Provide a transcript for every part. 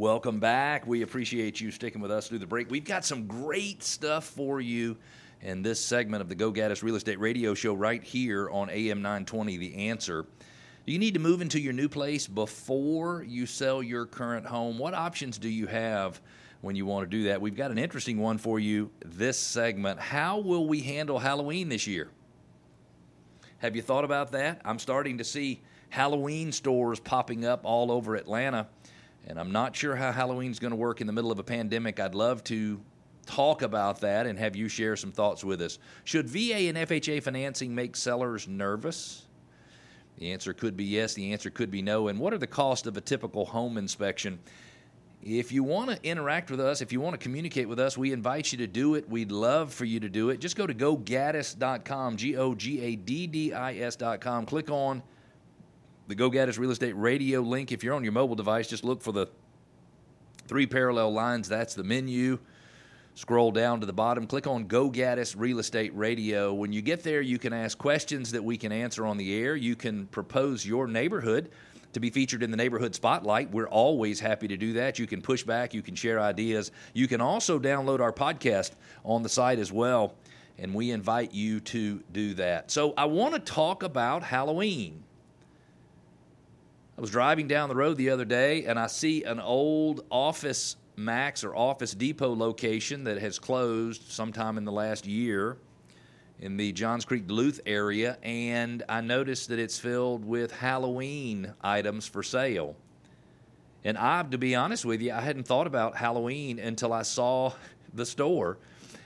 Welcome back. We appreciate you sticking with us through the break. We've got some great stuff for you in this segment of the Go Gaddis Real Estate Radio Show right here on AM 920 The Answer. Do you need to move into your new place before you sell your current home? What options do you have when you want to do that? We've got an interesting one for you this segment. How will we handle Halloween this year? Have you thought about that? I'm starting to see Halloween stores popping up all over Atlanta, and I'm not sure how Halloween's going to work in the middle of a pandemic. I'd love to talk about that and have you share some thoughts with us. Should VA and FHA financing make sellers nervous? The answer could be yes, the answer could be no. And what are the costs of a typical home inspection? If you want to interact with us, if you want to communicate with us, we invite you to do it. We'd love for you to do it. Just go to gogaddis.com, G O G A D D I S.com. Click on the Go Gaddis Real Estate Radio link. If you're on your mobile device, just look for the three parallel lines. That's the menu. Scroll down to the bottom, click on Go Gaddis Real Estate Radio. When you get there, you can ask questions that we can answer on the air. You can propose your neighborhood to be featured in the neighborhood spotlight. We're always happy to do that. You can push back, you can share ideas. You can also download our podcast on the site as well, and we invite you to do that. So, I want to talk about Halloween. I was driving down the road the other day and I see an old Office Max or Office Depot location that has closed sometime in the last year in the Johns Creek Duluth area, and I noticed that it's filled with Halloween items for sale. And I, to be honest with you, I hadn't thought about Halloween until I saw the store.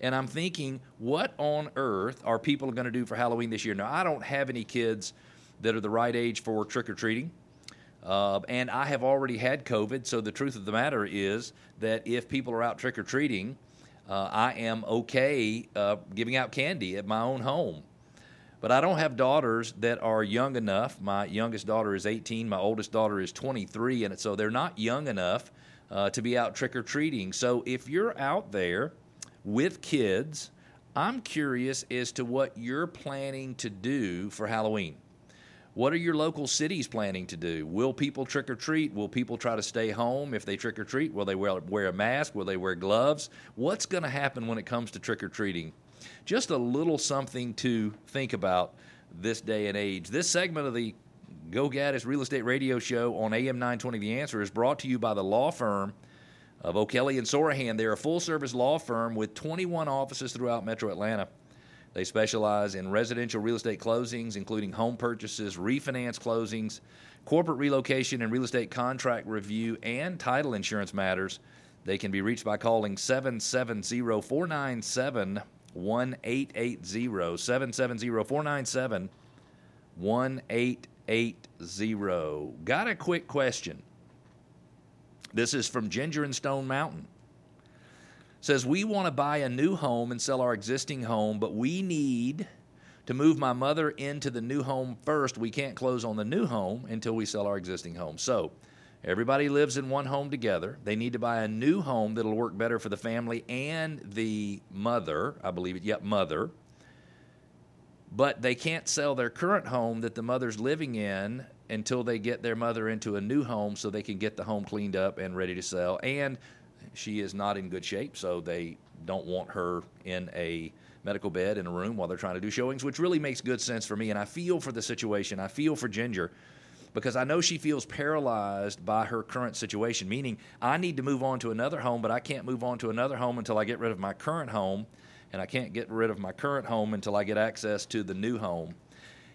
And I'm thinking, what on earth are people going to do for Halloween this year? Now, I don't have any kids that are the right age for trick or treating. Uh, and I have already had COVID, so the truth of the matter is that if people are out trick or treating, uh, I am okay uh, giving out candy at my own home. But I don't have daughters that are young enough. My youngest daughter is 18, my oldest daughter is 23, and so they're not young enough uh, to be out trick or treating. So if you're out there with kids, I'm curious as to what you're planning to do for Halloween. What are your local cities planning to do? Will people trick or treat? Will people try to stay home if they trick or treat? Will they wear, wear a mask? Will they wear gloves? What's going to happen when it comes to trick or treating? Just a little something to think about this day and age. This segment of the Go Gaddis Real Estate Radio Show on AM 920 The Answer is brought to you by the law firm of O'Kelley and Sorohan. They're a full service law firm with 21 offices throughout metro Atlanta. They specialize in residential real estate closings, including home purchases, refinance closings, corporate relocation and real estate contract review, and title insurance matters. They can be reached by calling 770 497 1880. 770 497 1880. Got a quick question. This is from Ginger and Stone Mountain says we want to buy a new home and sell our existing home, but we need to move my mother into the new home first. We can't close on the new home until we sell our existing home. So, everybody lives in one home together. They need to buy a new home that'll work better for the family and the mother, I believe it, yep, mother. But they can't sell their current home that the mother's living in until they get their mother into a new home so they can get the home cleaned up and ready to sell. And she is not in good shape, so they don't want her in a medical bed in a room while they're trying to do showings, which really makes good sense for me. And I feel for the situation. I feel for Ginger because I know she feels paralyzed by her current situation, meaning I need to move on to another home, but I can't move on to another home until I get rid of my current home, and I can't get rid of my current home until I get access to the new home.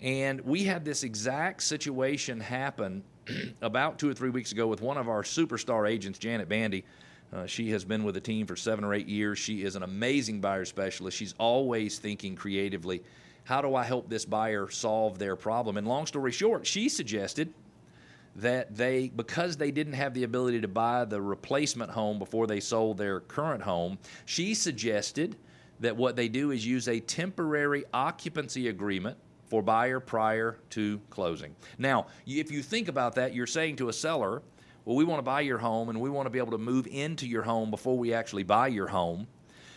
And we had this exact situation happen about two or three weeks ago with one of our superstar agents, Janet Bandy. Uh, she has been with the team for seven or eight years. She is an amazing buyer specialist. She's always thinking creatively. How do I help this buyer solve their problem? And long story short, she suggested that they, because they didn't have the ability to buy the replacement home before they sold their current home, she suggested that what they do is use a temporary occupancy agreement for buyer prior to closing. Now, if you think about that, you're saying to a seller, well, we want to buy your home and we want to be able to move into your home before we actually buy your home.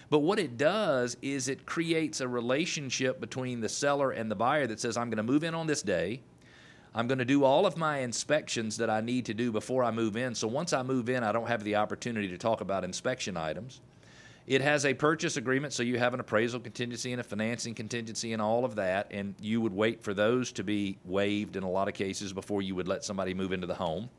But what it does is it creates a relationship between the seller and the buyer that says, I'm going to move in on this day. I'm going to do all of my inspections that I need to do before I move in. So once I move in, I don't have the opportunity to talk about inspection items. It has a purchase agreement, so you have an appraisal contingency and a financing contingency and all of that, and you would wait for those to be waived in a lot of cases before you would let somebody move into the home.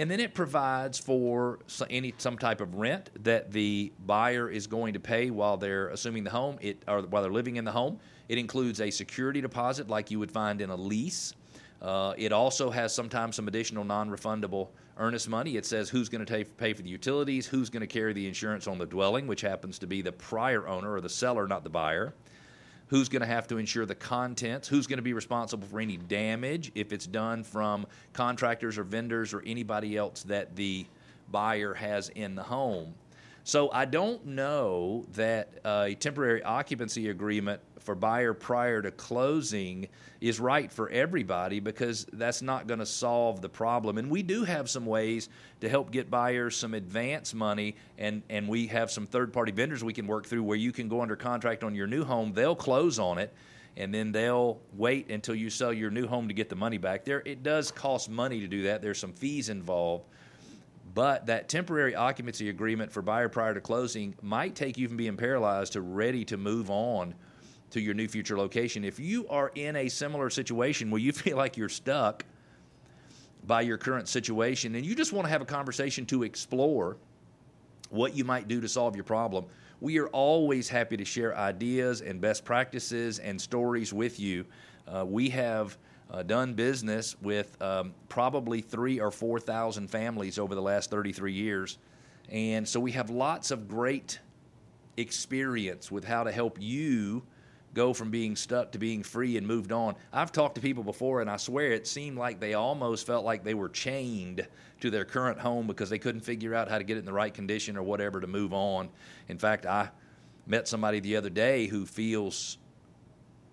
And then it provides for any some type of rent that the buyer is going to pay while they're assuming the home, it or while they're living in the home. It includes a security deposit like you would find in a lease. Uh, it also has sometimes some additional non-refundable earnest money. It says who's going to pay for the utilities, who's going to carry the insurance on the dwelling, which happens to be the prior owner or the seller, not the buyer. Who's going to have to ensure the contents? Who's going to be responsible for any damage if it's done from contractors or vendors or anybody else that the buyer has in the home? So I don't know that a temporary occupancy agreement for buyer prior to closing is right for everybody because that's not going to solve the problem. And we do have some ways to help get buyers some advance money, and, and we have some third party vendors we can work through where you can go under contract on your new home, they'll close on it. And then they'll wait until you sell your new home to get the money back. There, it does cost money to do that. There's some fees involved, but that temporary occupancy agreement for buyer prior to closing might take you from being paralyzed to ready to move on to your new future location. If you are in a similar situation where you feel like you're stuck by your current situation and you just want to have a conversation to explore what you might do to solve your problem, we are always happy to share ideas and best practices and stories with you. Uh, we have uh, done business with um, probably three or four thousand families over the last 33 years, and so we have lots of great experience with how to help you go from being stuck to being free and moved on. I've talked to people before, and I swear it seemed like they almost felt like they were chained to their current home because they couldn't figure out how to get it in the right condition or whatever to move on. In fact, I met somebody the other day who feels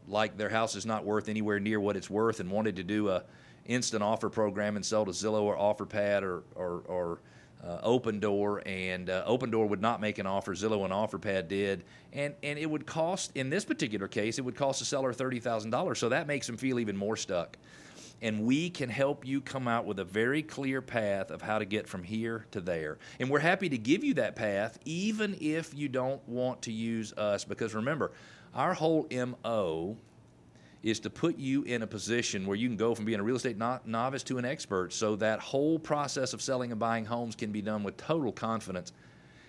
like their house is not worth anywhere near what it's worth and wanted to do a instant offer program and sell to Zillow or OfferPad or, or, or uh, Opendoor, and uh, Opendoor would not make an offer. Zillow and OfferPad did, and and it would cost in this particular case, it would cost the seller thirty thousand dollars. So that makes them feel even more stuck. And we can help you come out with a very clear path of how to get from here to there. And we're happy to give you that path, even if you don't want to use us. Because remember, our whole MO is to put you in a position where you can go from being a real estate no- novice to an expert so that whole process of selling and buying homes can be done with total confidence.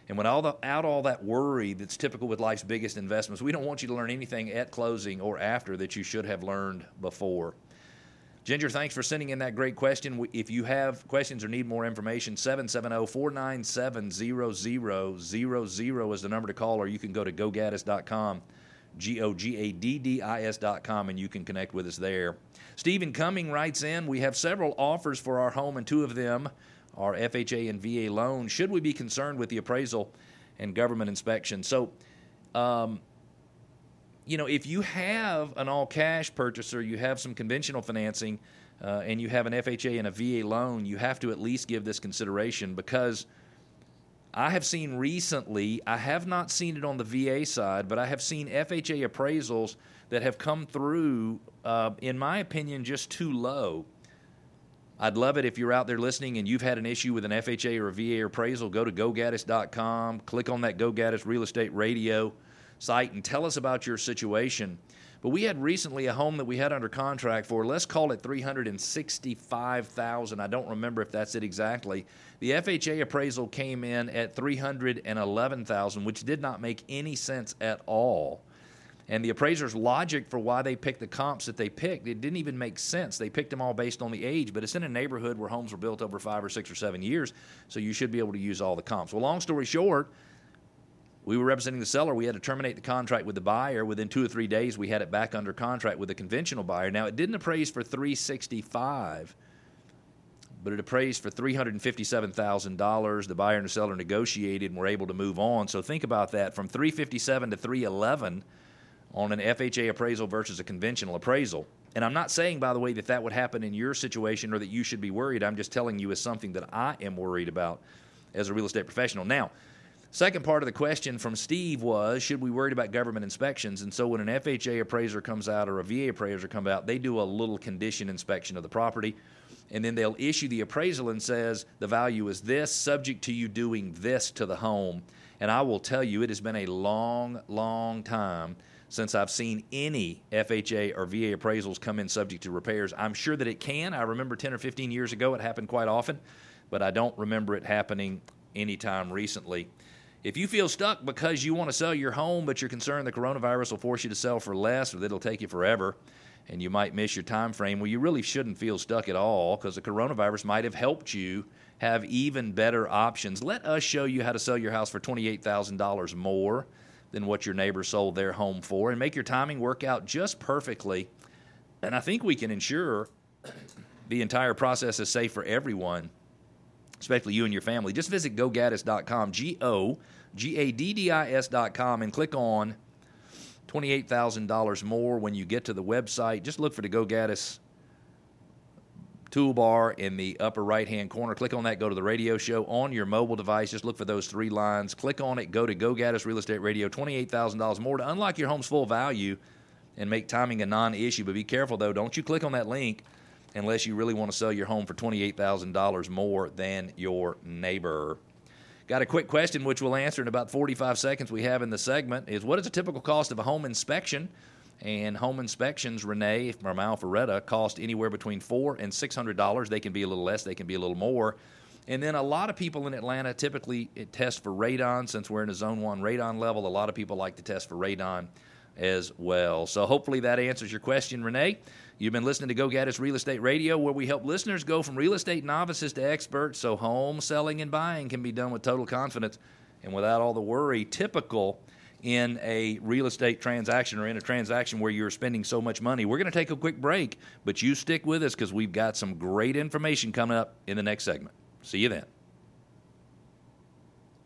And without all that worry that's typical with life's biggest investments, we don't want you to learn anything at closing or after that you should have learned before. Ginger, thanks for sending in that great question. If you have questions or need more information, 770 497 0000 is the number to call, or you can go to gogaddis.com G O G A D D I S dot com, and you can connect with us there. Stephen Cumming writes in We have several offers for our home, and two of them are FHA and VA loans. Should we be concerned with the appraisal and government inspection? So, um, you know, if you have an all cash purchaser, you have some conventional financing, uh, and you have an FHA and a VA loan, you have to at least give this consideration because I have seen recently, I have not seen it on the VA side, but I have seen FHA appraisals that have come through, uh, in my opinion, just too low. I'd love it if you're out there listening and you've had an issue with an FHA or a VA appraisal. Go to gogaddis.com, click on that GoGaddis Real Estate Radio site, and tell us about your situation. But we had recently a home that we had under contract for, let's call it 365,000. I don't remember if that's it exactly. The FHA appraisal came in at 311,000, which did not make any sense at all. And the appraiser's logic for why they picked the comps that they picked, it didn't even make sense. They picked them all based on the age, but it's in a neighborhood where homes were built over five or six or seven years, so you should be able to use all the comps. Well, long story short, we were representing the seller. We had to terminate the contract with the buyer. Within two or three days, we had it back under contract with a conventional buyer. Now, it didn't appraise for 365 but it appraised for $357,000. The buyer and the seller negotiated and were able to move on. So think about that from 357 to 311 on an FHA appraisal versus a conventional appraisal. And I'm not saying, by the way, that that would happen in your situation or that you should be worried. I'm just telling you as something that I am worried about as a real estate professional. Now, Second part of the question from Steve was Should we worry about government inspections? And so when an FHA appraiser comes out or a VA appraiser comes out, they do a little condition inspection of the property. And then they'll issue the appraisal and says the value is this, subject to you doing this to the home. And I will tell you, it has been a long, long time since I've seen any FHA or VA appraisals come in subject to repairs. I'm sure that it can. I remember 10 or 15 years ago it happened quite often, but I don't remember it happening anytime recently. If you feel stuck because you want to sell your home, but you're concerned the coronavirus will force you to sell for less or that it'll take you forever, and you might miss your time frame, well, you really shouldn't feel stuck at all because the coronavirus might have helped you have even better options. Let us show you how to sell your house for $28,000 more than what your neighbor sold their home for and make your timing work out just perfectly. And I think we can ensure the entire process is safe for everyone especially you and your family, just visit gogaddis.com, G O G A D D I S.com, and click on $28,000 more when you get to the website. Just look for the Go Gaddis toolbar in the upper right hand corner. Click on that, go to the radio show on your mobile device. Just look for those three lines. Click on it, go to Go Gaddis Real Estate Radio, $28,000 more to unlock your home's full value and make timing a non issue. But be careful though, don't you click on that link unless you really want to sell your home for $28,000 more than your neighbor. Got a quick question which we'll answer in about 45 seconds we have in the segment is what is the typical cost of a home inspection? And home inspections, Renee from Alpharetta, cost anywhere between four and six hundred dollars. They can be a little less, they can be a little more. And then a lot of people in Atlanta typically test for radon. Since we're in a zone one radon level, a lot of people like to test for radon as well. So hopefully that answers your question, Renee. You've been listening to Go Gaddis Real Estate Radio, where we help listeners go from real estate novices to experts so home selling and buying can be done with total confidence and without all the worry typical in a real estate transaction or in a transaction where you're spending so much money. We're going to take a quick break, but you stick with us because we've got some great information coming up in the next segment. See you then.